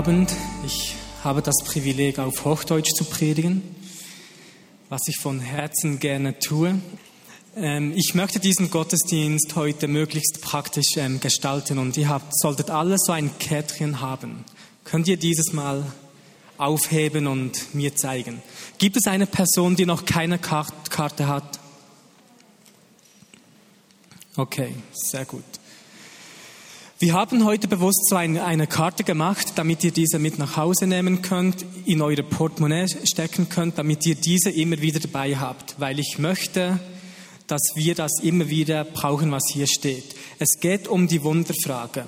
Abend. Ich habe das Privileg, auf Hochdeutsch zu predigen, was ich von Herzen gerne tue. Ähm, ich möchte diesen Gottesdienst heute möglichst praktisch ähm, gestalten und ihr habt, solltet alle so ein Kärtchen haben. Könnt ihr dieses mal aufheben und mir zeigen? Gibt es eine Person, die noch keine Karte hat? Okay, sehr gut. Wir haben heute bewusst so eine, eine, Karte gemacht, damit ihr diese mit nach Hause nehmen könnt, in eure Portemonnaie stecken könnt, damit ihr diese immer wieder dabei habt, weil ich möchte, dass wir das immer wieder brauchen, was hier steht. Es geht um die Wunderfrage.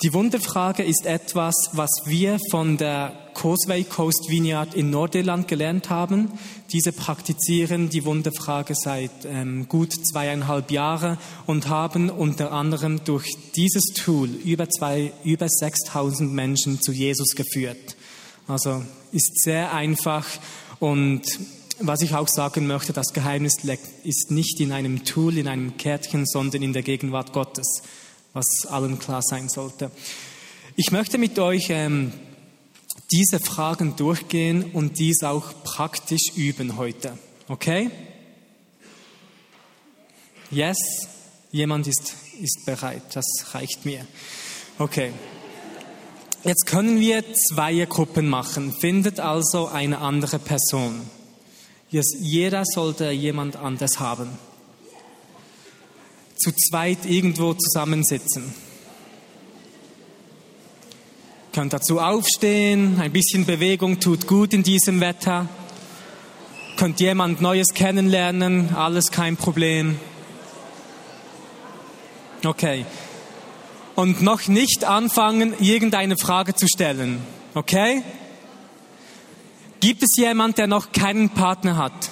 Die Wunderfrage ist etwas, was wir von der Causeway Coast Vineyard in Nordirland gelernt haben. Diese praktizieren die Wunderfrage seit ähm, gut zweieinhalb Jahren und haben unter anderem durch dieses Tool über, zwei, über 6000 Menschen zu Jesus geführt. Also ist sehr einfach und was ich auch sagen möchte, das Geheimnis ist nicht in einem Tool, in einem Kärtchen, sondern in der Gegenwart Gottes was allen klar sein sollte. Ich möchte mit euch ähm, diese Fragen durchgehen und dies auch praktisch üben heute. Okay? Yes? Jemand ist, ist bereit. Das reicht mir. Okay. Jetzt können wir zwei Gruppen machen. Findet also eine andere Person. Jeder sollte jemand anders haben zu zweit irgendwo zusammensitzen. Könnt dazu aufstehen, ein bisschen Bewegung tut gut in diesem Wetter. Könnt jemand Neues kennenlernen, alles kein Problem. Okay. Und noch nicht anfangen, irgendeine Frage zu stellen. Okay? Gibt es jemand, der noch keinen Partner hat?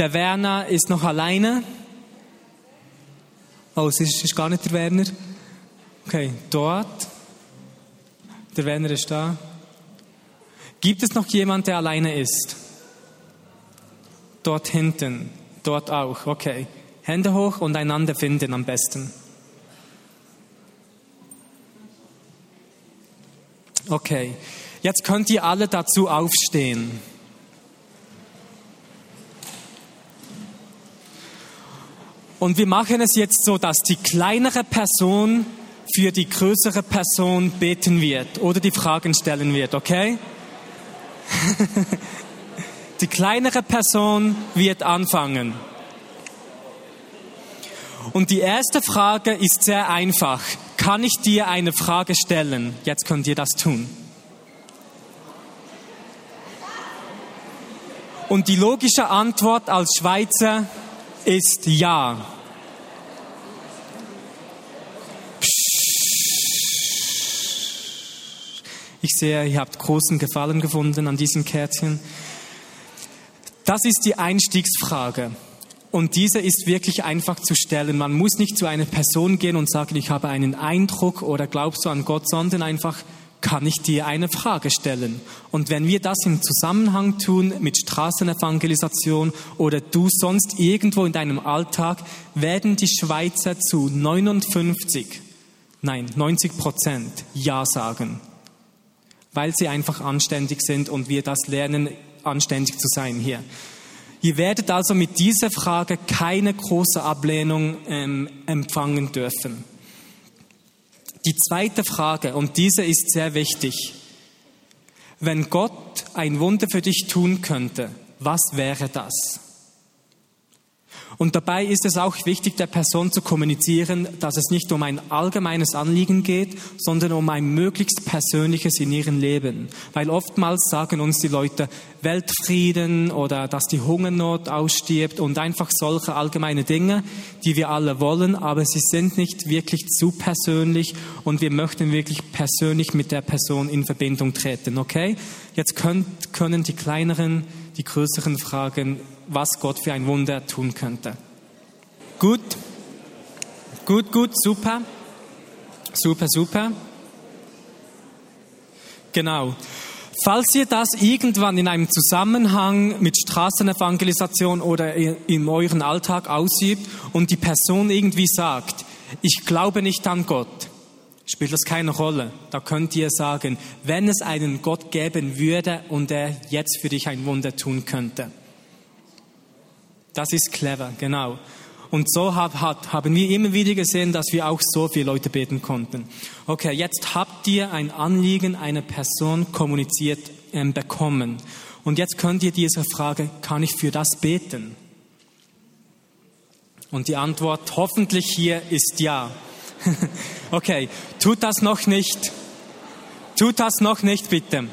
Der Werner ist noch alleine. Oh, es ist, ist gar nicht der Werner. Okay, dort. Der Werner ist da. Gibt es noch jemand, der alleine ist? Dort hinten. Dort auch. Okay. Hände hoch und einander finden am besten. Okay. Jetzt könnt ihr alle dazu aufstehen. Und wir machen es jetzt so, dass die kleinere Person für die größere Person beten wird oder die Fragen stellen wird, okay? die kleinere Person wird anfangen. Und die erste Frage ist sehr einfach. Kann ich dir eine Frage stellen? Jetzt könnt ihr das tun. Und die logische Antwort als Schweizer ist ja. Ich sehe, ihr habt großen Gefallen gefunden an diesem Kärtchen. Das ist die Einstiegsfrage. Und diese ist wirklich einfach zu stellen. Man muss nicht zu einer Person gehen und sagen, ich habe einen Eindruck oder glaubst du an Gott, sondern einfach, kann ich dir eine Frage stellen? Und wenn wir das im Zusammenhang tun mit Straßenevangelisation oder du sonst irgendwo in deinem Alltag, werden die Schweizer zu 59, nein, 90 Prozent Ja sagen. Weil sie einfach anständig sind und wir das lernen, anständig zu sein hier. Ihr werdet also mit dieser Frage keine große Ablehnung ähm, empfangen dürfen. Die zweite Frage, und diese ist sehr wichtig. Wenn Gott ein Wunder für dich tun könnte, was wäre das? Und dabei ist es auch wichtig, der Person zu kommunizieren, dass es nicht um ein allgemeines Anliegen geht, sondern um ein möglichst persönliches in ihrem Leben. Weil oftmals sagen uns die Leute Weltfrieden oder dass die Hungernot ausstirbt und einfach solche allgemeine Dinge, die wir alle wollen, aber sie sind nicht wirklich zu persönlich und wir möchten wirklich persönlich mit der Person in Verbindung treten, okay? Jetzt könnt, können die kleineren, die größeren Fragen was Gott für ein Wunder tun könnte. Gut, gut, gut, super, super, super. Genau. Falls ihr das irgendwann in einem Zusammenhang mit Straßenevangelisation oder in eurem Alltag ausübt und die Person irgendwie sagt, ich glaube nicht an Gott, spielt das keine Rolle. Da könnt ihr sagen, wenn es einen Gott geben würde und er jetzt für dich ein Wunder tun könnte. Das ist clever, genau. Und so hab, hat, haben wir immer wieder gesehen, dass wir auch so viele Leute beten konnten. Okay, jetzt habt ihr ein Anliegen einer Person kommuniziert ähm, bekommen. Und jetzt könnt ihr diese Frage, kann ich für das beten? Und die Antwort hoffentlich hier ist ja. okay, tut das noch nicht. Tut das noch nicht, bitte.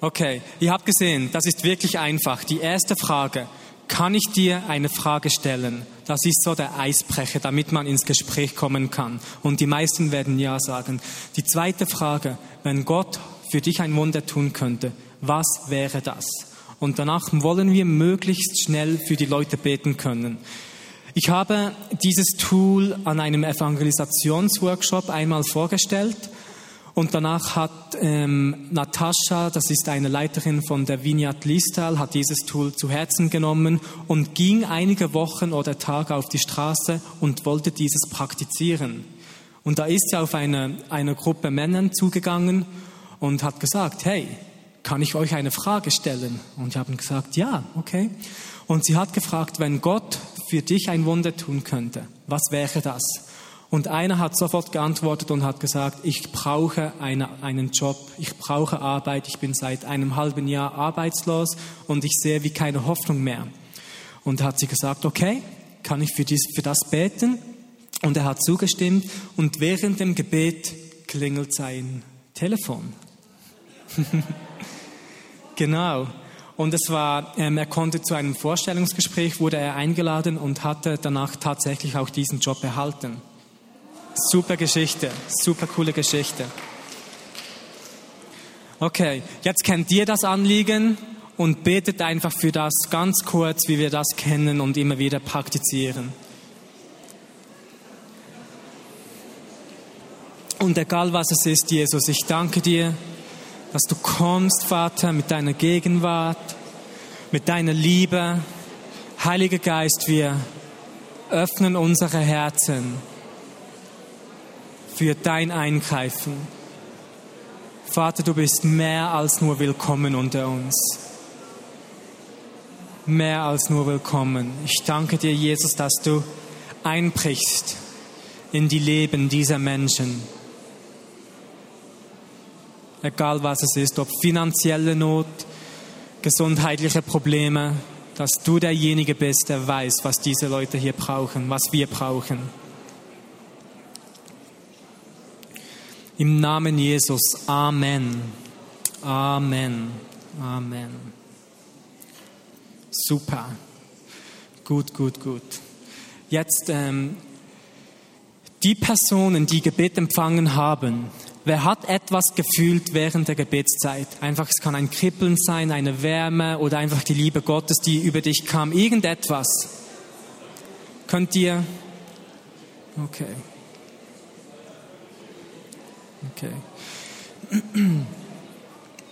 Okay, ihr habt gesehen, das ist wirklich einfach. Die erste Frage, kann ich dir eine Frage stellen? Das ist so der Eisbrecher, damit man ins Gespräch kommen kann. Und die meisten werden ja sagen. Die zweite Frage, wenn Gott für dich ein Wunder tun könnte, was wäre das? Und danach wollen wir möglichst schnell für die Leute beten können. Ich habe dieses Tool an einem Evangelisationsworkshop einmal vorgestellt und danach hat ähm, Natascha, das ist eine Leiterin von der Vineyard Listal, hat dieses Tool zu Herzen genommen und ging einige Wochen oder Tage auf die Straße und wollte dieses praktizieren. Und da ist sie auf eine, eine Gruppe Männern zugegangen und hat gesagt, hey, kann ich euch eine Frage stellen? Und sie haben gesagt, ja, okay. Und sie hat gefragt, wenn Gott für dich ein Wunder tun könnte, was wäre das? Und einer hat sofort geantwortet und hat gesagt, ich brauche eine, einen Job, ich brauche Arbeit, ich bin seit einem halben Jahr arbeitslos und ich sehe wie keine Hoffnung mehr. Und hat sie gesagt, okay, kann ich für, dies, für das beten? Und er hat zugestimmt und während dem Gebet klingelt sein Telefon. genau. Und es war, ähm, er konnte zu einem Vorstellungsgespräch, wurde er eingeladen und hatte danach tatsächlich auch diesen Job erhalten. Super Geschichte, super coole Geschichte. Okay, jetzt kennt ihr das Anliegen und betet einfach für das ganz kurz, wie wir das kennen und immer wieder praktizieren. Und egal was es ist, Jesus, ich danke dir, dass du kommst, Vater, mit deiner Gegenwart, mit deiner Liebe. Heiliger Geist, wir öffnen unsere Herzen für dein Eingreifen. Vater, du bist mehr als nur willkommen unter uns. Mehr als nur willkommen. Ich danke dir, Jesus, dass du einbrichst in die Leben dieser Menschen. Egal was es ist, ob finanzielle Not, gesundheitliche Probleme, dass du derjenige bist, der weiß, was diese Leute hier brauchen, was wir brauchen. Im Namen Jesus. Amen. Amen. Amen. Super. Gut, gut, gut. Jetzt ähm, die Personen, die Gebet empfangen haben. Wer hat etwas gefühlt während der Gebetszeit? Einfach, es kann ein Kribbeln sein, eine Wärme oder einfach die Liebe Gottes, die über dich kam. Irgendetwas. Könnt ihr? Okay. Okay.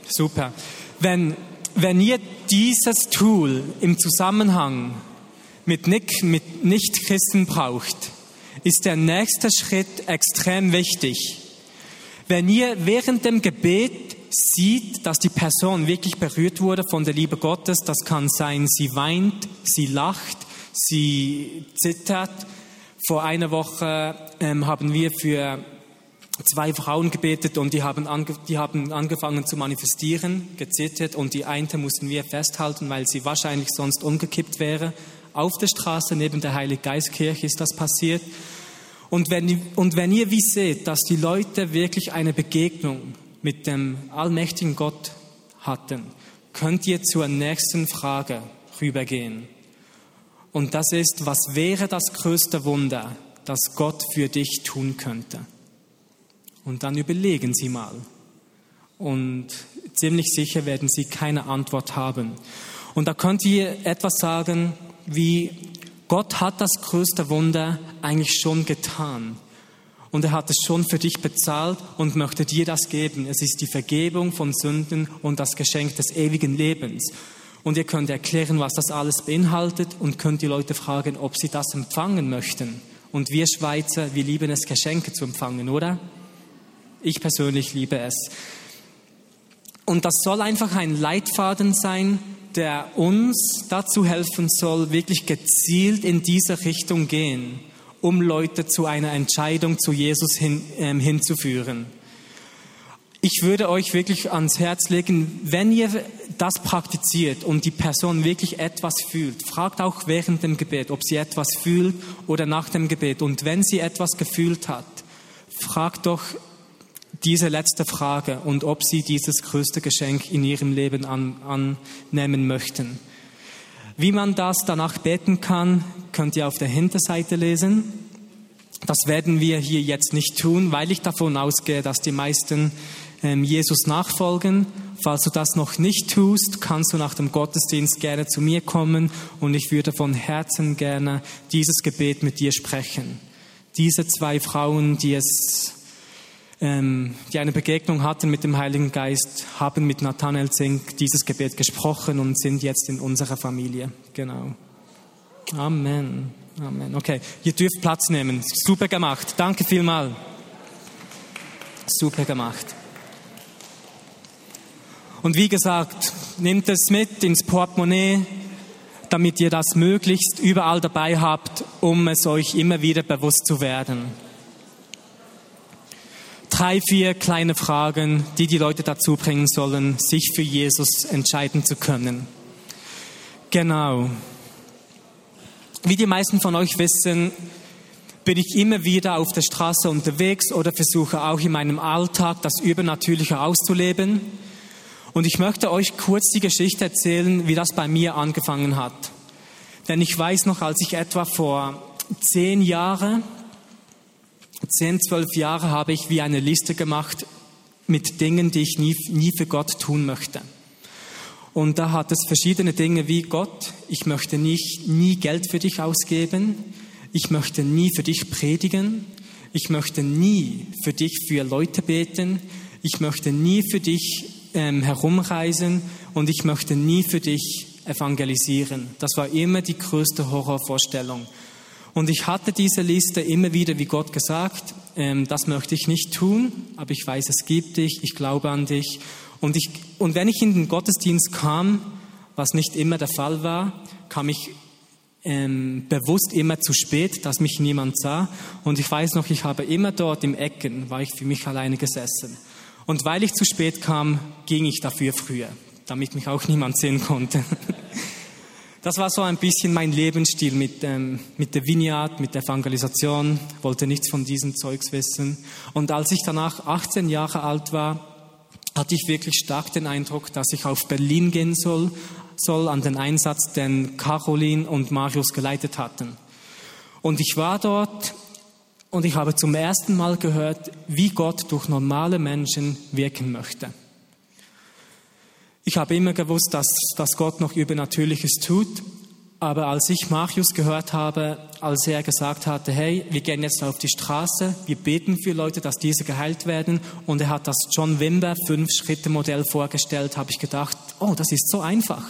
Super. Wenn, wenn ihr dieses Tool im Zusammenhang mit, Nick, mit Nicht-Christen braucht, ist der nächste Schritt extrem wichtig. Wenn ihr während dem Gebet sieht, dass die Person wirklich berührt wurde von der Liebe Gottes, das kann sein, sie weint, sie lacht, sie zittert. Vor einer Woche ähm, haben wir für zwei Frauen gebetet und die haben, ange, die haben angefangen zu manifestieren, gezittert und die eine mussten wir festhalten, weil sie wahrscheinlich sonst umgekippt wäre. Auf der Straße neben der Heiliggeistkirche ist das passiert. Und wenn, und wenn ihr wie seht, dass die Leute wirklich eine Begegnung mit dem allmächtigen Gott hatten, könnt ihr zur nächsten Frage rübergehen. Und das ist, was wäre das größte Wunder, das Gott für dich tun könnte? Und dann überlegen Sie mal. Und ziemlich sicher werden Sie keine Antwort haben. Und da könnt ihr etwas sagen wie, Gott hat das größte Wunder eigentlich schon getan. Und er hat es schon für dich bezahlt und möchte dir das geben. Es ist die Vergebung von Sünden und das Geschenk des ewigen Lebens. Und ihr könnt erklären, was das alles beinhaltet und könnt die Leute fragen, ob sie das empfangen möchten. Und wir Schweizer, wir lieben es, Geschenke zu empfangen, oder? Ich persönlich liebe es. Und das soll einfach ein Leitfaden sein, der uns dazu helfen soll, wirklich gezielt in diese Richtung gehen, um Leute zu einer Entscheidung zu Jesus hin, äh, hinzuführen. Ich würde euch wirklich ans Herz legen, wenn ihr das praktiziert und die Person wirklich etwas fühlt, fragt auch während dem Gebet, ob sie etwas fühlt oder nach dem Gebet. Und wenn sie etwas gefühlt hat, fragt doch diese letzte Frage und ob Sie dieses größte Geschenk in Ihrem Leben an, annehmen möchten. Wie man das danach beten kann, könnt ihr auf der Hinterseite lesen. Das werden wir hier jetzt nicht tun, weil ich davon ausgehe, dass die meisten ähm, Jesus nachfolgen. Falls du das noch nicht tust, kannst du nach dem Gottesdienst gerne zu mir kommen und ich würde von Herzen gerne dieses Gebet mit dir sprechen. Diese zwei Frauen, die es die eine Begegnung hatten mit dem Heiligen Geist, haben mit Nathanael Zink dieses Gebet gesprochen und sind jetzt in unserer Familie. Genau. Amen. Amen. Okay, ihr dürft Platz nehmen. Super gemacht. Danke vielmal. Super gemacht. Und wie gesagt, nehmt es mit ins Portemonnaie, damit ihr das möglichst überall dabei habt, um es euch immer wieder bewusst zu werden drei, vier kleine Fragen, die die Leute dazu bringen sollen, sich für Jesus entscheiden zu können. Genau. Wie die meisten von euch wissen, bin ich immer wieder auf der Straße unterwegs oder versuche auch in meinem Alltag das Übernatürliche auszuleben. Und ich möchte euch kurz die Geschichte erzählen, wie das bei mir angefangen hat. Denn ich weiß noch, als ich etwa vor zehn Jahren zehn, zwölf Jahre habe ich wie eine Liste gemacht mit Dingen, die ich nie, nie für Gott tun möchte. Und da hat es verschiedene Dinge wie Gott, ich möchte nicht, nie Geld für dich ausgeben, ich möchte nie für dich predigen, ich möchte nie für dich für Leute beten, ich möchte nie für dich ähm, herumreisen und ich möchte nie für dich evangelisieren. Das war immer die größte Horrorvorstellung. Und ich hatte diese Liste immer wieder, wie Gott gesagt, ähm, das möchte ich nicht tun, aber ich weiß, es gibt dich, ich glaube an dich. Und, ich, und wenn ich in den Gottesdienst kam, was nicht immer der Fall war, kam ich ähm, bewusst immer zu spät, dass mich niemand sah. Und ich weiß noch, ich habe immer dort im Ecken, war ich für mich alleine gesessen. Und weil ich zu spät kam, ging ich dafür früher, damit mich auch niemand sehen konnte. Das war so ein bisschen mein Lebensstil mit, ähm, mit der Vineyard, mit der Evangelisation, wollte nichts von diesem Zeugs wissen. Und als ich danach 18 Jahre alt war, hatte ich wirklich stark den Eindruck, dass ich auf Berlin gehen soll, soll an den Einsatz, den Caroline und Marius geleitet hatten. Und ich war dort und ich habe zum ersten Mal gehört, wie Gott durch normale Menschen wirken möchte. Ich habe immer gewusst, dass, dass Gott noch Übernatürliches tut. Aber als ich Marius gehört habe, als er gesagt hatte, hey, wir gehen jetzt auf die Straße, wir beten für Leute, dass diese geheilt werden, und er hat das John Wimber Fünf-Schritte-Modell vorgestellt, habe ich gedacht, oh, das ist so einfach.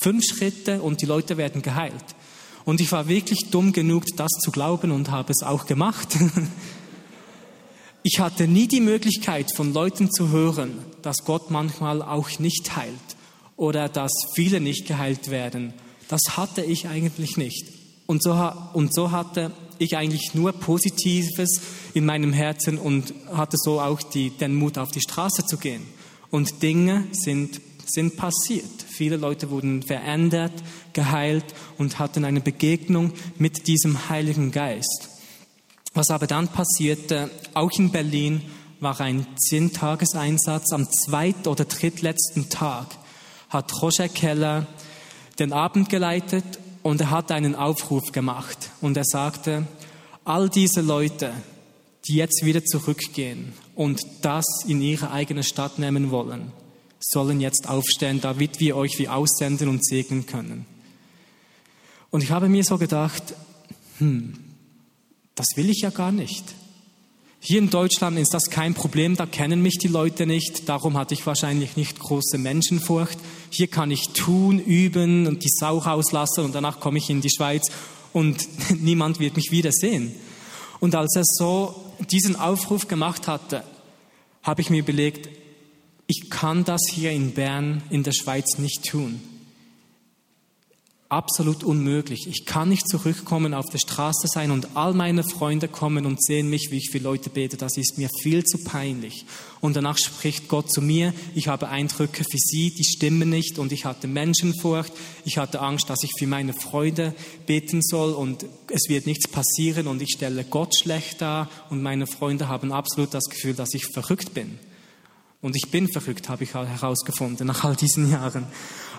Fünf Schritte und die Leute werden geheilt. Und ich war wirklich dumm genug, das zu glauben und habe es auch gemacht. Ich hatte nie die Möglichkeit von Leuten zu hören, dass Gott manchmal auch nicht heilt oder dass viele nicht geheilt werden. Das hatte ich eigentlich nicht. Und so, und so hatte ich eigentlich nur Positives in meinem Herzen und hatte so auch die, den Mut, auf die Straße zu gehen. Und Dinge sind, sind passiert. Viele Leute wurden verändert, geheilt und hatten eine Begegnung mit diesem Heiligen Geist. Was aber dann passierte, auch in Berlin, war ein Zehntageseinsatz. Am zweit- oder drittletzten Tag hat Roger Keller den Abend geleitet und er hat einen Aufruf gemacht. Und er sagte, all diese Leute, die jetzt wieder zurückgehen und das in ihre eigene Stadt nehmen wollen, sollen jetzt aufstehen, damit wir euch wie aussenden und segnen können. Und ich habe mir so gedacht, hm, das will ich ja gar nicht. Hier in Deutschland ist das kein Problem, da kennen mich die Leute nicht, darum hatte ich wahrscheinlich nicht große Menschenfurcht. Hier kann ich tun, üben und die Sau rauslassen und danach komme ich in die Schweiz und niemand wird mich wiedersehen. Und als er so diesen Aufruf gemacht hatte, habe ich mir überlegt, ich kann das hier in Bern in der Schweiz nicht tun absolut unmöglich. Ich kann nicht zurückkommen, auf der Straße sein und all meine Freunde kommen und sehen mich, wie ich für Leute bete. Das ist mir viel zu peinlich. Und danach spricht Gott zu mir. Ich habe Eindrücke für sie, die stimmen nicht und ich hatte Menschenfurcht. Ich hatte Angst, dass ich für meine Freunde beten soll und es wird nichts passieren und ich stelle Gott schlecht dar und meine Freunde haben absolut das Gefühl, dass ich verrückt bin. Und ich bin verrückt, habe ich herausgefunden nach all diesen Jahren.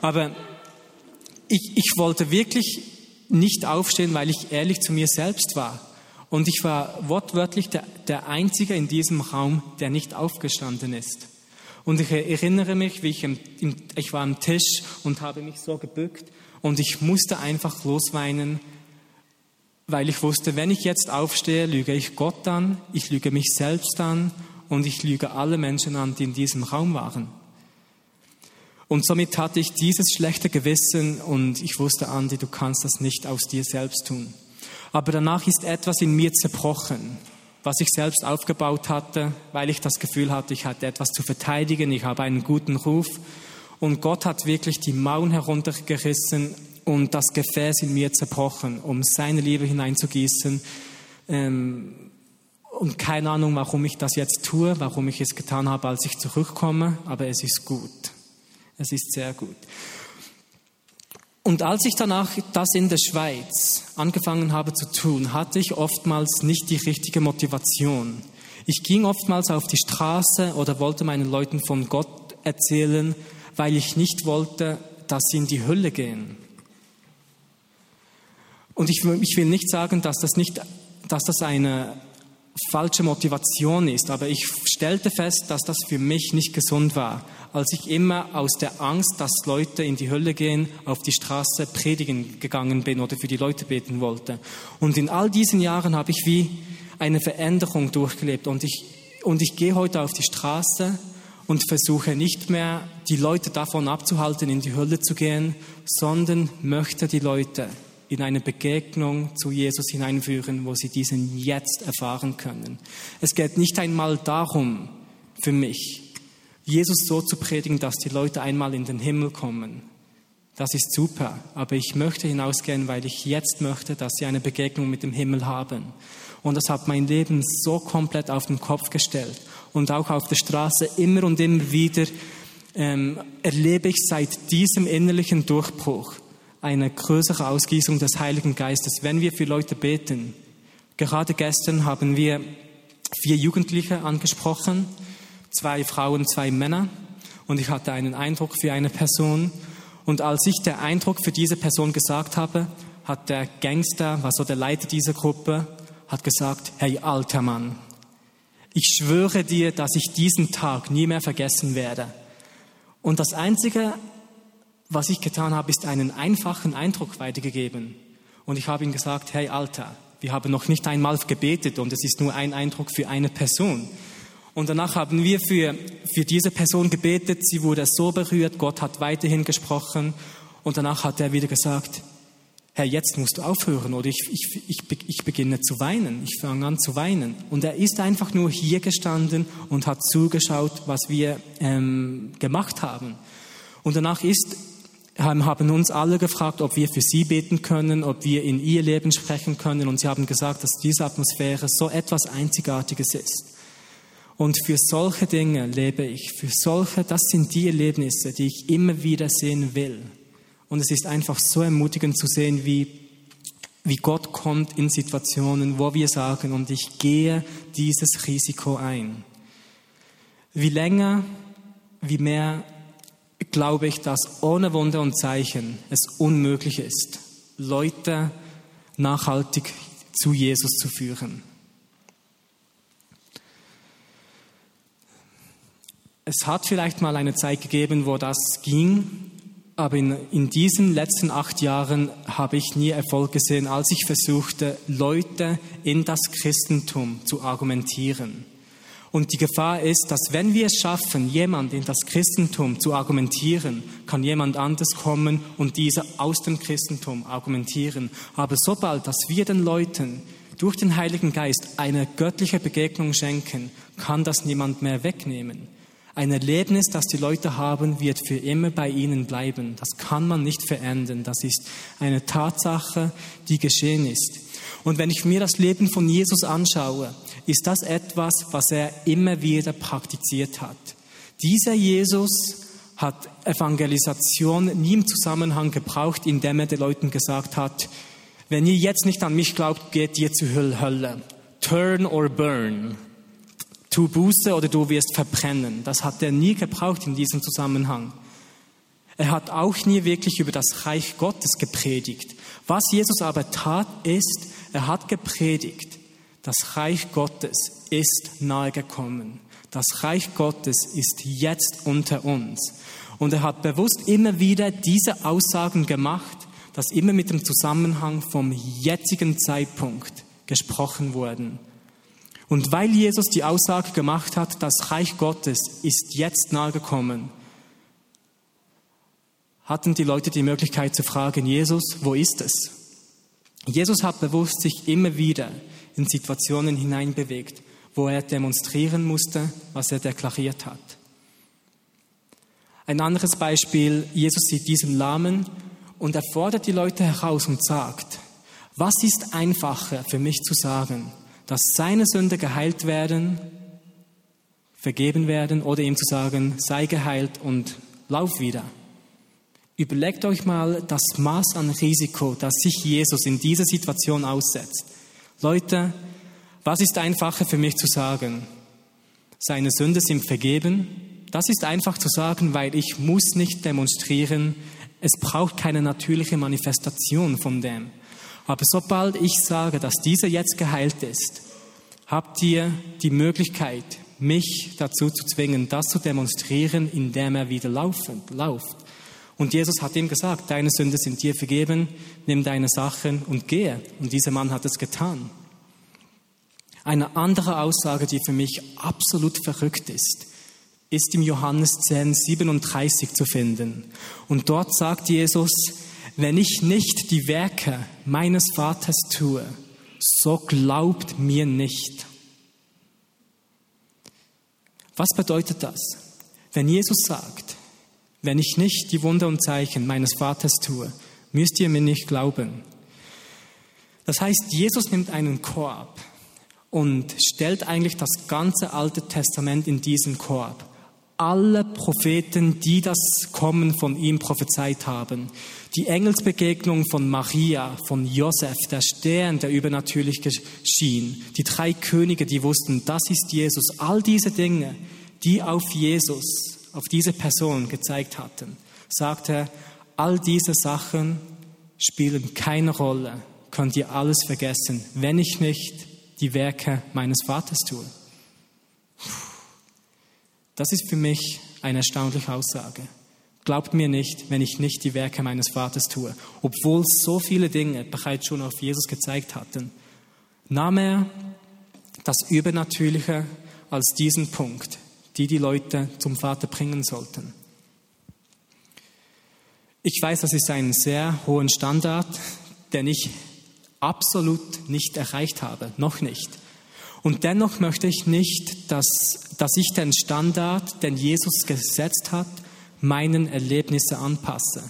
Aber ich, ich wollte wirklich nicht aufstehen, weil ich ehrlich zu mir selbst war. Und ich war wortwörtlich der, der Einzige in diesem Raum, der nicht aufgestanden ist. Und ich erinnere mich, wie ich, im, im, ich war am Tisch und habe mich so gebückt und ich musste einfach losweinen, weil ich wusste, wenn ich jetzt aufstehe, lüge ich Gott an, ich lüge mich selbst an und ich lüge alle Menschen an, die in diesem Raum waren. Und somit hatte ich dieses schlechte Gewissen und ich wusste, Andi, du kannst das nicht aus dir selbst tun. Aber danach ist etwas in mir zerbrochen, was ich selbst aufgebaut hatte, weil ich das Gefühl hatte, ich hatte etwas zu verteidigen, ich habe einen guten Ruf. Und Gott hat wirklich die Mauern heruntergerissen und das Gefäß in mir zerbrochen, um seine Liebe hineinzugießen. Ähm, und keine Ahnung, warum ich das jetzt tue, warum ich es getan habe, als ich zurückkomme, aber es ist gut. Es ist sehr gut. Und als ich danach das in der Schweiz angefangen habe zu tun, hatte ich oftmals nicht die richtige Motivation. Ich ging oftmals auf die Straße oder wollte meinen Leuten von Gott erzählen, weil ich nicht wollte, dass sie in die Hölle gehen. Und ich, ich will nicht sagen, dass das nicht, dass das eine falsche Motivation ist, aber ich stellte fest, dass das für mich nicht gesund war als ich immer aus der Angst, dass Leute in die Hölle gehen, auf die Straße predigen gegangen bin oder für die Leute beten wollte. Und in all diesen Jahren habe ich wie eine Veränderung durchgelebt und ich, und ich gehe heute auf die Straße und versuche nicht mehr, die Leute davon abzuhalten, in die Hölle zu gehen, sondern möchte die Leute in eine Begegnung zu Jesus hineinführen, wo sie diesen jetzt erfahren können. Es geht nicht einmal darum, für mich, Jesus so zu predigen, dass die Leute einmal in den Himmel kommen. Das ist super, aber ich möchte hinausgehen, weil ich jetzt möchte, dass sie eine Begegnung mit dem Himmel haben. Und das hat mein Leben so komplett auf den Kopf gestellt. Und auch auf der Straße immer und immer wieder ähm, erlebe ich seit diesem innerlichen Durchbruch eine größere Ausgießung des Heiligen Geistes, wenn wir für Leute beten. Gerade gestern haben wir vier Jugendliche angesprochen, zwei Frauen, zwei Männer und ich hatte einen Eindruck für eine Person. Und als ich der Eindruck für diese Person gesagt habe, hat der Gangster, was so der Leiter dieser Gruppe, hat gesagt, hey alter Mann, ich schwöre dir, dass ich diesen Tag nie mehr vergessen werde. Und das Einzige, was ich getan habe, ist einen einfachen Eindruck weitergegeben. Und ich habe ihm gesagt, hey Alter, wir haben noch nicht einmal gebetet und es ist nur ein Eindruck für eine Person. Und danach haben wir für, für diese Person gebetet. Sie wurde so berührt. Gott hat weiterhin gesprochen. Und danach hat er wieder gesagt, Herr, jetzt musst du aufhören oder ich, ich, ich, ich beginne zu weinen. Ich fange an zu weinen. Und er ist einfach nur hier gestanden und hat zugeschaut, was wir ähm, gemacht haben. Und danach ist haben uns alle gefragt, ob wir für sie beten können, ob wir in ihr Leben sprechen können. Und sie haben gesagt, dass diese Atmosphäre so etwas Einzigartiges ist. Und für solche Dinge lebe ich. Für solche, das sind die Erlebnisse, die ich immer wieder sehen will. Und es ist einfach so ermutigend zu sehen, wie, wie Gott kommt in Situationen, wo wir sagen, und ich gehe dieses Risiko ein. Wie länger, wie mehr glaube ich, dass ohne Wunder und Zeichen es unmöglich ist, Leute nachhaltig zu Jesus zu führen. Es hat vielleicht mal eine Zeit gegeben, wo das ging, aber in, in diesen letzten acht Jahren habe ich nie Erfolg gesehen, als ich versuchte, Leute in das Christentum zu argumentieren. Und die Gefahr ist, dass wenn wir es schaffen, jemand in das Christentum zu argumentieren, kann jemand anders kommen und diese aus dem Christentum argumentieren. Aber sobald, dass wir den Leuten durch den Heiligen Geist eine göttliche Begegnung schenken, kann das niemand mehr wegnehmen. Ein Erlebnis, das die Leute haben, wird für immer bei ihnen bleiben. Das kann man nicht verändern. Das ist eine Tatsache, die geschehen ist. Und wenn ich mir das Leben von Jesus anschaue, ist das etwas, was er immer wieder praktiziert hat. Dieser Jesus hat Evangelisation nie im Zusammenhang gebraucht, indem er den Leuten gesagt hat, wenn ihr jetzt nicht an mich glaubt, geht ihr zur Hölle. Turn or burn tu Buße oder du wirst verbrennen. Das hat er nie gebraucht in diesem Zusammenhang. Er hat auch nie wirklich über das Reich Gottes gepredigt. Was Jesus aber tat, ist, er hat gepredigt, das Reich Gottes ist nahe gekommen. Das Reich Gottes ist jetzt unter uns. Und er hat bewusst immer wieder diese Aussagen gemacht, dass immer mit dem Zusammenhang vom jetzigen Zeitpunkt gesprochen wurden. Und weil Jesus die Aussage gemacht hat, das Reich Gottes ist jetzt nahe gekommen, hatten die Leute die Möglichkeit zu fragen, Jesus, wo ist es? Jesus hat bewusst sich immer wieder in Situationen hineinbewegt, wo er demonstrieren musste, was er deklariert hat. Ein anderes Beispiel, Jesus sieht diesen Lahmen und er fordert die Leute heraus und sagt, was ist einfacher für mich zu sagen? dass seine Sünde geheilt werden, vergeben werden oder ihm zu sagen, sei geheilt und lauf wieder. Überlegt euch mal das Maß an Risiko, das sich Jesus in dieser Situation aussetzt. Leute, was ist einfacher für mich zu sagen? Seine Sünde sind vergeben. Das ist einfach zu sagen, weil ich muss nicht demonstrieren. Es braucht keine natürliche Manifestation von dem. Aber sobald ich sage, dass dieser jetzt geheilt ist, habt ihr die Möglichkeit, mich dazu zu zwingen, das zu demonstrieren, indem er wieder laufend, lauft. Und Jesus hat ihm gesagt, deine Sünde sind dir vergeben, nimm deine Sachen und gehe. Und dieser Mann hat es getan. Eine andere Aussage, die für mich absolut verrückt ist, ist im Johannes 10, 37 zu finden. Und dort sagt Jesus, wenn ich nicht die Werke meines Vaters tue, so glaubt mir nicht. Was bedeutet das? Wenn Jesus sagt, wenn ich nicht die Wunder und Zeichen meines Vaters tue, müsst ihr mir nicht glauben. Das heißt, Jesus nimmt einen Korb und stellt eigentlich das ganze Alte Testament in diesen Korb alle Propheten, die das Kommen von ihm prophezeit haben. Die Engelsbegegnung von Maria, von Josef, der Stern, der übernatürlich schien. Die drei Könige, die wussten, das ist Jesus. All diese Dinge, die auf Jesus, auf diese Person gezeigt hatten, sagte er, all diese Sachen spielen keine Rolle. Könnt ihr alles vergessen, wenn ich nicht die Werke meines Vaters tue. Das ist für mich eine erstaunliche Aussage. Glaubt mir nicht, wenn ich nicht die Werke meines Vaters tue, obwohl so viele Dinge bereits schon auf Jesus gezeigt hatten. Nahm er das Übernatürliche als diesen Punkt, die die Leute zum Vater bringen sollten. Ich weiß, das ist ein sehr hohen Standard, den ich absolut nicht erreicht habe, noch nicht. Und dennoch möchte ich nicht, dass, dass ich den Standard, den Jesus gesetzt hat, meinen Erlebnissen anpasse.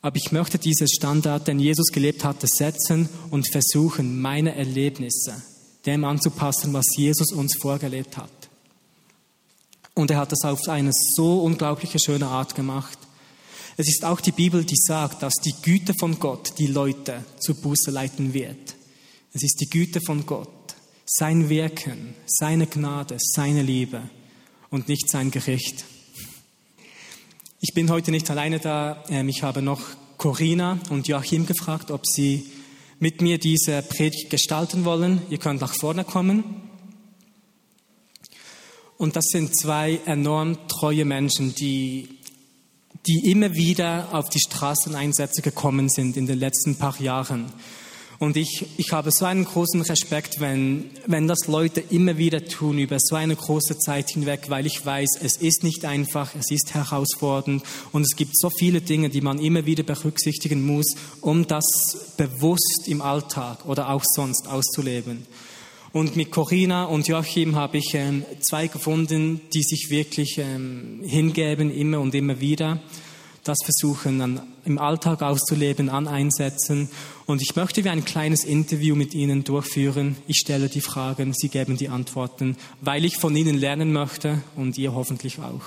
Aber ich möchte dieses Standard, den Jesus gelebt hatte, setzen und versuchen, meine Erlebnisse dem anzupassen, was Jesus uns vorgelebt hat. Und er hat das auf eine so unglaubliche schöne Art gemacht. Es ist auch die Bibel, die sagt, dass die Güte von Gott die Leute zur Buße leiten wird. Es ist die Güte von Gott, sein Wirken, seine Gnade, seine Liebe und nicht sein Gericht. Ich bin heute nicht alleine da. Ähm, ich habe noch Corinna und Joachim gefragt, ob sie mit mir diese Predigt gestalten wollen. Ihr könnt nach vorne kommen. Und das sind zwei enorm treue Menschen, die, die immer wieder auf die Straßeneinsätze gekommen sind in den letzten paar Jahren. Und ich, ich habe so einen großen Respekt, wenn, wenn das Leute immer wieder tun über so eine große Zeit hinweg, weil ich weiß, es ist nicht einfach, es ist herausfordernd und es gibt so viele Dinge, die man immer wieder berücksichtigen muss, um das bewusst im Alltag oder auch sonst auszuleben. Und mit Corinna und Joachim habe ich ähm, zwei gefunden, die sich wirklich ähm, hingeben, immer und immer wieder das versuchen dann im Alltag auszuleben, an Einsätzen. Und ich möchte wie ein kleines Interview mit Ihnen durchführen. Ich stelle die Fragen, Sie geben die Antworten, weil ich von Ihnen lernen möchte und ihr hoffentlich auch.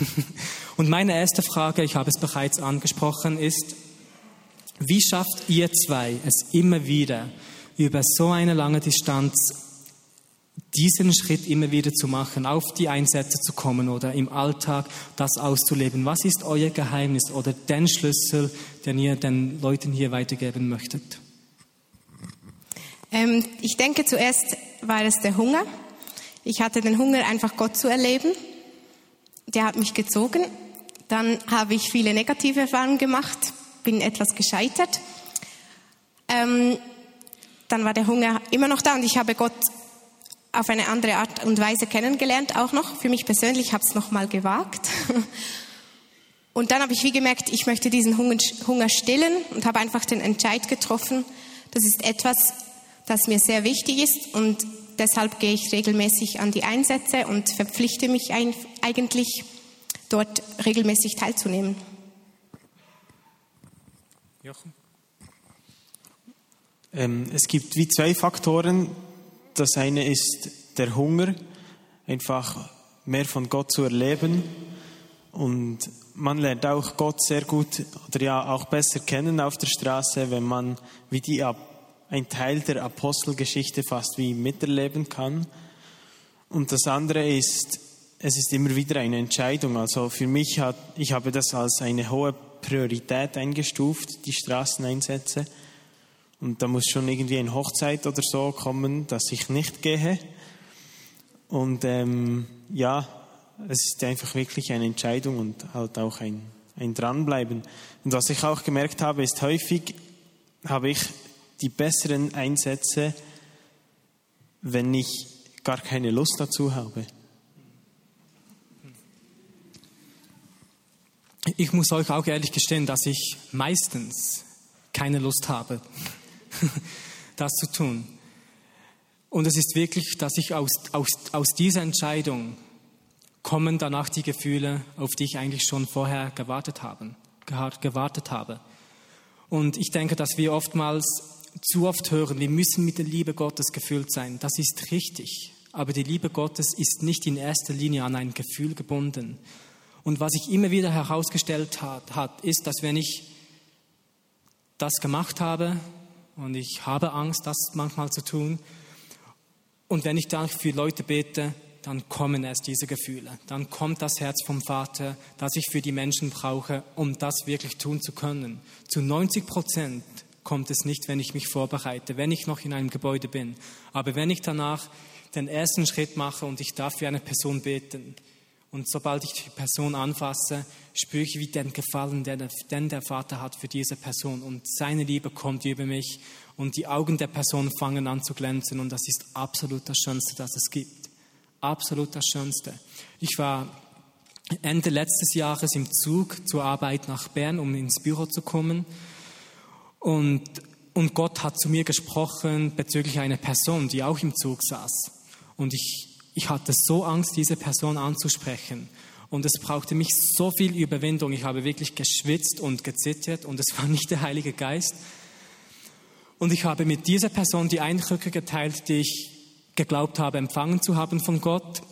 und meine erste Frage, ich habe es bereits angesprochen, ist, wie schafft ihr zwei es immer wieder, über so eine lange Distanz diesen Schritt immer wieder zu machen, auf die Einsätze zu kommen oder im Alltag das auszuleben. Was ist euer Geheimnis oder den Schlüssel, den ihr den Leuten hier weitergeben möchtet? Ähm, ich denke, zuerst war es der Hunger. Ich hatte den Hunger, einfach Gott zu erleben. Der hat mich gezogen. Dann habe ich viele negative Erfahrungen gemacht, bin etwas gescheitert. Ähm, dann war der Hunger immer noch da und ich habe Gott auf eine andere Art und Weise kennengelernt, auch noch. Für mich persönlich habe es nochmal gewagt. Und dann habe ich wie gemerkt, ich möchte diesen Hunger stillen und habe einfach den Entscheid getroffen. Das ist etwas, das mir sehr wichtig ist und deshalb gehe ich regelmäßig an die Einsätze und verpflichte mich eigentlich, dort regelmäßig teilzunehmen. Jochen? Ähm, es gibt wie zwei Faktoren, das eine ist der Hunger, einfach mehr von Gott zu erleben. Und man lernt auch Gott sehr gut oder ja auch besser kennen auf der Straße, wenn man wie die ein Teil der Apostelgeschichte fast wie miterleben kann. Und das andere ist, es ist immer wieder eine Entscheidung. Also für mich hat, ich habe das als eine hohe Priorität eingestuft, die Straßeneinsätze. Und da muss schon irgendwie eine Hochzeit oder so kommen, dass ich nicht gehe. Und ähm, ja, es ist einfach wirklich eine Entscheidung und halt auch ein, ein Dranbleiben. Und was ich auch gemerkt habe, ist häufig habe ich die besseren Einsätze, wenn ich gar keine Lust dazu habe. Ich muss euch auch ehrlich gestehen, dass ich meistens keine Lust habe. das zu tun. Und es ist wirklich, dass ich aus, aus, aus dieser Entscheidung kommen danach die Gefühle, auf die ich eigentlich schon vorher gewartet, haben, gewartet habe. Und ich denke, dass wir oftmals zu oft hören, wir müssen mit der Liebe Gottes gefüllt sein. Das ist richtig. Aber die Liebe Gottes ist nicht in erster Linie an ein Gefühl gebunden. Und was sich immer wieder herausgestellt hat, hat, ist, dass wenn ich das gemacht habe, und ich habe Angst, das manchmal zu tun. Und wenn ich dann für Leute bete, dann kommen erst diese Gefühle. Dann kommt das Herz vom Vater, das ich für die Menschen brauche, um das wirklich tun zu können. Zu 90 Prozent kommt es nicht, wenn ich mich vorbereite, wenn ich noch in einem Gebäude bin. Aber wenn ich danach den ersten Schritt mache und ich darf für eine Person beten, und sobald ich die Person anfasse, spüre ich wie den Gefallen, den der Vater hat für diese Person. Und seine Liebe kommt über mich und die Augen der Person fangen an zu glänzen. Und das ist absolut das Schönste, das es gibt. Absolut das Schönste. Ich war Ende letztes Jahres im Zug zur Arbeit nach Bern, um ins Büro zu kommen. Und, und Gott hat zu mir gesprochen bezüglich einer Person, die auch im Zug saß. Und ich ich hatte so Angst, diese Person anzusprechen. Und es brauchte mich so viel Überwindung. Ich habe wirklich geschwitzt und gezittert und es war nicht der Heilige Geist. Und ich habe mit dieser Person die Eindrücke geteilt, die ich geglaubt habe, empfangen zu haben von Gott.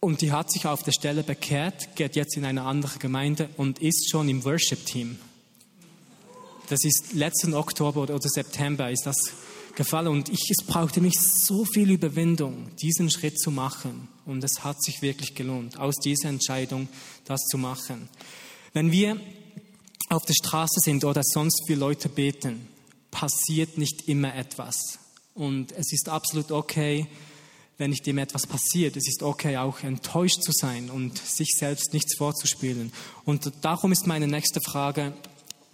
Und die hat sich auf der Stelle bekehrt, geht jetzt in eine andere Gemeinde und ist schon im Worship-Team. Das ist letzten Oktober oder September ist das gefallen und ich, es brauchte mich so viel Überwindung, diesen Schritt zu machen. Und es hat sich wirklich gelohnt, aus dieser Entscheidung das zu machen. Wenn wir auf der Straße sind oder sonst für Leute beten, passiert nicht immer etwas. Und es ist absolut okay, wenn nicht immer etwas passiert. Es ist okay, auch enttäuscht zu sein und sich selbst nichts vorzuspielen. Und darum ist meine nächste Frage,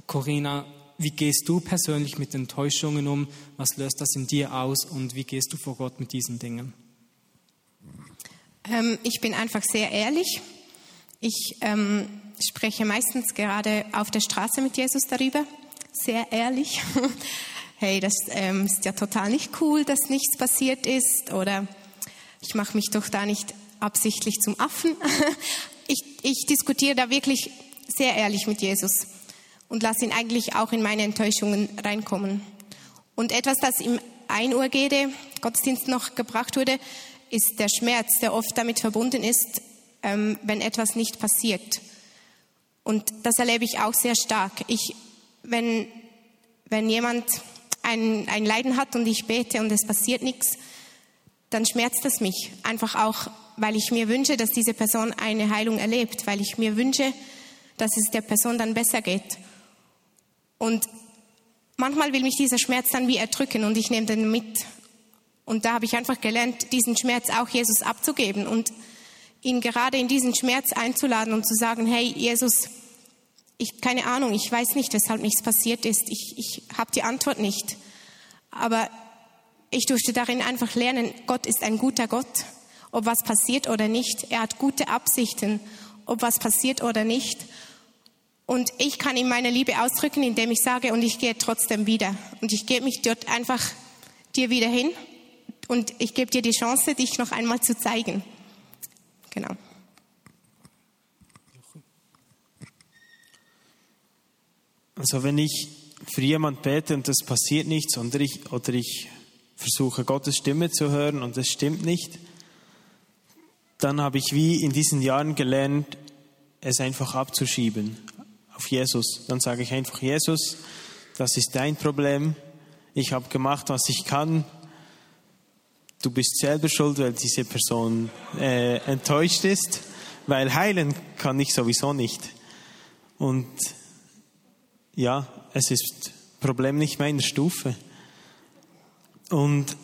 Corinna, wie gehst du persönlich mit Enttäuschungen um? Was löst das in dir aus? Und wie gehst du vor Gott mit diesen Dingen? Ähm, ich bin einfach sehr ehrlich. Ich ähm, spreche meistens gerade auf der Straße mit Jesus darüber. Sehr ehrlich. hey, das ähm, ist ja total nicht cool, dass nichts passiert ist. Oder ich mache mich doch da nicht absichtlich zum Affen. ich, ich diskutiere da wirklich sehr ehrlich mit Jesus und lasse ihn eigentlich auch in meine Enttäuschungen reinkommen. Und etwas, das im 1 Uhr Gede Gottesdienst noch gebracht wurde, ist der Schmerz, der oft damit verbunden ist, ähm, wenn etwas nicht passiert. Und das erlebe ich auch sehr stark. Ich, wenn, wenn jemand ein, ein Leiden hat und ich bete und es passiert nichts, dann schmerzt es mich. Einfach auch, weil ich mir wünsche, dass diese Person eine Heilung erlebt, weil ich mir wünsche, dass es der Person dann besser geht. Und manchmal will mich dieser Schmerz dann wie erdrücken und ich nehme den mit. Und da habe ich einfach gelernt, diesen Schmerz auch Jesus abzugeben und ihn gerade in diesen Schmerz einzuladen und zu sagen, hey Jesus, ich keine Ahnung, ich weiß nicht, weshalb nichts passiert ist. Ich, ich habe die Antwort nicht. Aber ich durfte darin einfach lernen, Gott ist ein guter Gott. Ob was passiert oder nicht. Er hat gute Absichten, ob was passiert oder nicht. Und ich kann ihm meine Liebe ausdrücken, indem ich sage, und ich gehe trotzdem wieder. Und ich gebe mich dort einfach dir wieder hin. Und ich gebe dir die Chance, dich noch einmal zu zeigen. Genau. Also wenn ich für jemand bete und das passiert nichts oder ich, oder ich versuche Gottes Stimme zu hören und es stimmt nicht, dann habe ich wie in diesen Jahren gelernt, es einfach abzuschieben auf Jesus. Dann sage ich einfach, Jesus, das ist dein Problem. Ich habe gemacht, was ich kann. Du bist selber schuld, weil diese Person äh, enttäuscht ist, weil heilen kann ich sowieso nicht. Und ja, es ist Problem nicht meiner Stufe. Und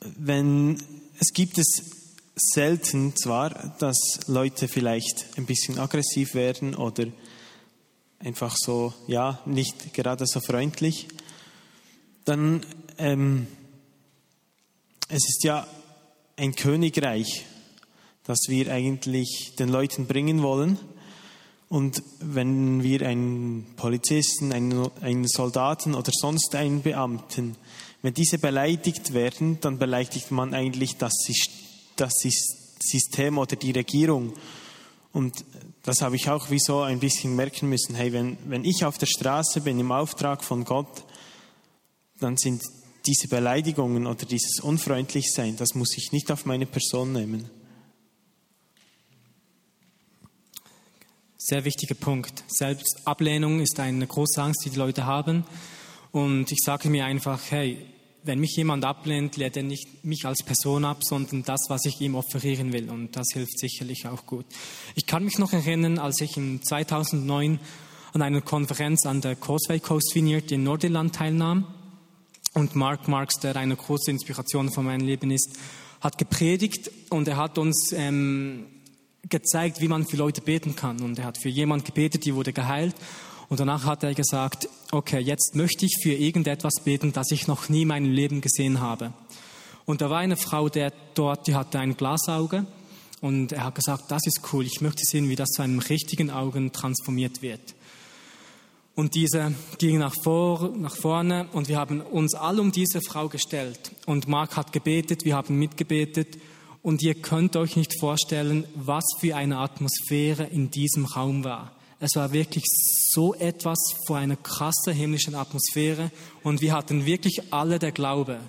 wenn es gibt es selten zwar, dass Leute vielleicht ein bisschen aggressiv werden oder einfach so, ja, nicht gerade so freundlich, dann ähm, es ist ja ein Königreich, das wir eigentlich den Leuten bringen wollen. Und wenn wir einen Polizisten, einen, einen Soldaten oder sonst einen Beamten, wenn diese beleidigt werden, dann beleidigt man eigentlich das, das System oder die Regierung. Und das habe ich auch wie so ein bisschen merken müssen. Hey, wenn, wenn ich auf der Straße bin im Auftrag von Gott, dann sind diese Beleidigungen oder dieses Unfreundlichsein, das muss ich nicht auf meine Person nehmen. Sehr wichtiger Punkt. Selbstablehnung ist eine große Angst, die die Leute haben. Und ich sage mir einfach, hey, wenn mich jemand ablehnt, lehnt er nicht mich als Person ab, sondern das, was ich ihm offerieren will. Und das hilft sicherlich auch gut. Ich kann mich noch erinnern, als ich in 2009 an einer Konferenz an der Causeway Coast Vineyard in Nordirland teilnahm. Und Mark Marks, der eine große Inspiration von meinem Leben ist, hat gepredigt und er hat uns ähm, gezeigt, wie man für Leute beten kann. Und er hat für jemand gebetet, die wurde geheilt. Und danach hat er gesagt, okay, jetzt möchte ich für irgendetwas beten, das ich noch nie in meinem Leben gesehen habe. Und da war eine Frau, der dort, die hatte ein Glasauge. Und er hat gesagt, das ist cool, ich möchte sehen, wie das zu einem richtigen Augen transformiert wird. Und diese ging nach, vor, nach vorne und wir haben uns alle um diese Frau gestellt. Und Mark hat gebetet, wir haben mitgebetet. Und ihr könnt euch nicht vorstellen, was für eine Atmosphäre in diesem Raum war. Es war wirklich so etwas vor einer krassen himmlischen Atmosphäre und wir hatten wirklich alle der Glaube,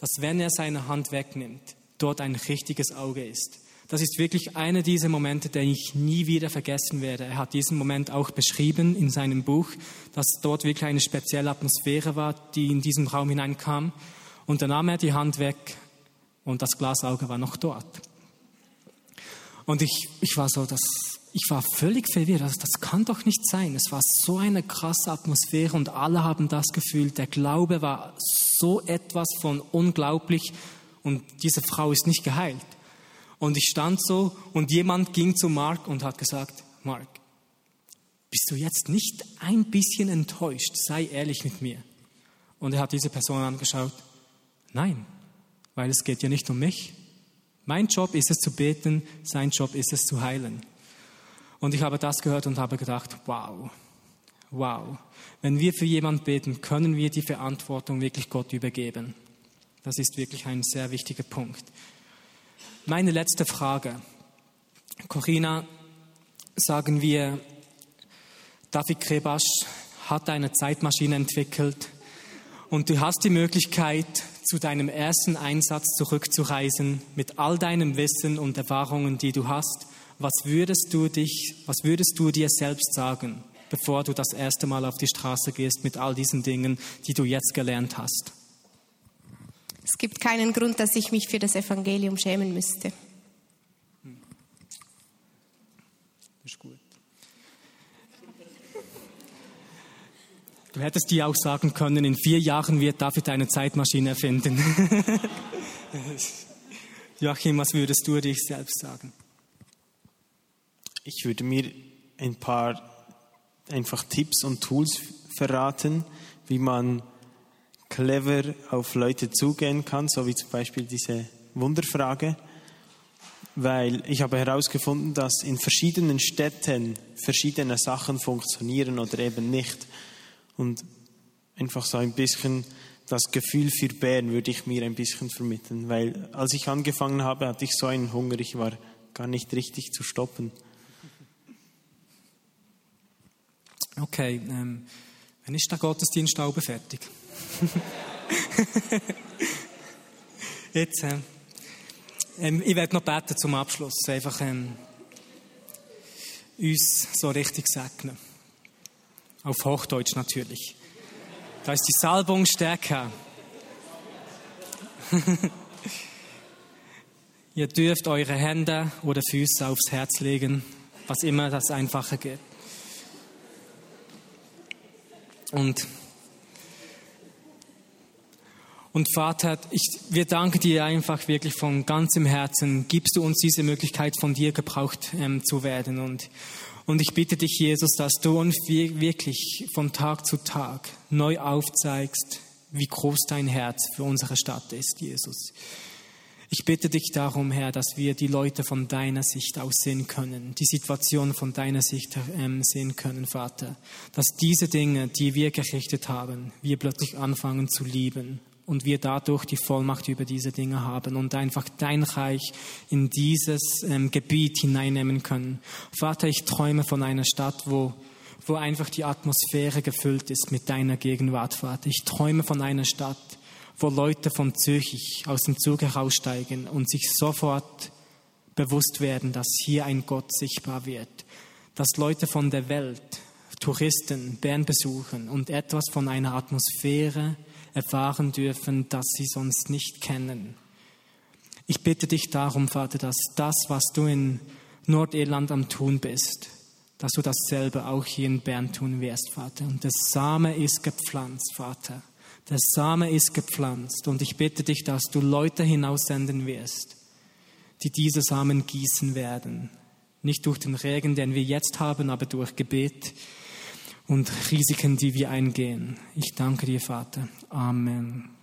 dass wenn er seine Hand wegnimmt, dort ein richtiges Auge ist. Das ist wirklich einer dieser Momente, den ich nie wieder vergessen werde. Er hat diesen Moment auch beschrieben in seinem Buch, dass dort wirklich eine spezielle Atmosphäre war, die in diesem Raum hineinkam. Und dann nahm er die Hand weg und das Glasauge war noch dort. Und ich, ich war so, das, ich war völlig verwirrt. Also das kann doch nicht sein. Es war so eine krasse Atmosphäre und alle haben das Gefühl. Der Glaube war so etwas von unglaublich und diese Frau ist nicht geheilt. Und ich stand so und jemand ging zu Mark und hat gesagt, Mark, bist du jetzt nicht ein bisschen enttäuscht? Sei ehrlich mit mir. Und er hat diese Person angeschaut. Nein, weil es geht ja nicht um mich. Mein Job ist es zu beten, sein Job ist es zu heilen. Und ich habe das gehört und habe gedacht, wow, wow. Wenn wir für jemanden beten, können wir die Verantwortung wirklich Gott übergeben. Das ist wirklich ein sehr wichtiger Punkt. Meine letzte Frage. Corinna, sagen wir, David Krebasch hat eine Zeitmaschine entwickelt und du hast die Möglichkeit, zu deinem ersten Einsatz zurückzureisen mit all deinem Wissen und Erfahrungen, die du hast, was würdest du dich, was würdest du dir selbst sagen, bevor du das erste Mal auf die Straße gehst mit all diesen Dingen, die du jetzt gelernt hast? Es gibt keinen Grund, dass ich mich für das Evangelium schämen müsste. Das ist gut. Du hättest dir auch sagen können, in vier Jahren wird David eine Zeitmaschine erfinden. Joachim, was würdest du dich selbst sagen? Ich würde mir ein paar einfach Tipps und Tools verraten, wie man clever auf Leute zugehen kann, so wie zum Beispiel diese Wunderfrage, weil ich habe herausgefunden, dass in verschiedenen Städten verschiedene Sachen funktionieren oder eben nicht. Und einfach so ein bisschen das Gefühl für Bären würde ich mir ein bisschen vermitteln, weil als ich angefangen habe, hatte ich so einen Hunger, ich war gar nicht richtig zu stoppen. Okay, ähm, wenn ist der Gottesdienst auch fertig? Jetzt, äh, ähm, ich werde noch beten zum Abschluss, einfach ähm, uns so richtig segnen. Auf Hochdeutsch natürlich. Da ist die Salbung stärker. Ihr dürft eure Hände oder Füße aufs Herz legen, was immer das einfacher geht. Und, und Vater, ich, wir danken dir einfach wirklich von ganzem Herzen. Gibst du uns diese Möglichkeit, von dir gebraucht ähm, zu werden. Und, und ich bitte dich, Jesus, dass du uns wirklich von Tag zu Tag neu aufzeigst, wie groß dein Herz für unsere Stadt ist, Jesus. Ich bitte dich darum, Herr, dass wir die Leute von deiner Sicht aus sehen können, die Situation von deiner Sicht ähm, sehen können, Vater. Dass diese Dinge, die wir gerichtet haben, wir plötzlich anfangen zu lieben und wir dadurch die Vollmacht über diese Dinge haben und einfach dein Reich in dieses ähm, Gebiet hineinnehmen können. Vater, ich träume von einer Stadt, wo, wo einfach die Atmosphäre gefüllt ist mit deiner Gegenwart, Vater. Ich träume von einer Stadt, wo Leute von Zürich aus dem Zug heraussteigen und sich sofort bewusst werden, dass hier ein Gott sichtbar wird. Dass Leute von der Welt, Touristen, Bern besuchen und etwas von einer Atmosphäre, erfahren dürfen, das sie sonst nicht kennen. Ich bitte dich darum, Vater, dass das, was du in Nordirland am Tun bist, dass du dasselbe auch hier in Bern tun wirst, Vater. Und der Same ist gepflanzt, Vater. Der Same ist gepflanzt. Und ich bitte dich, dass du Leute hinaussenden wirst, die diese Samen gießen werden. Nicht durch den Regen, den wir jetzt haben, aber durch Gebet und Risiken, die wir eingehen. Ich danke dir, Vater. Amen.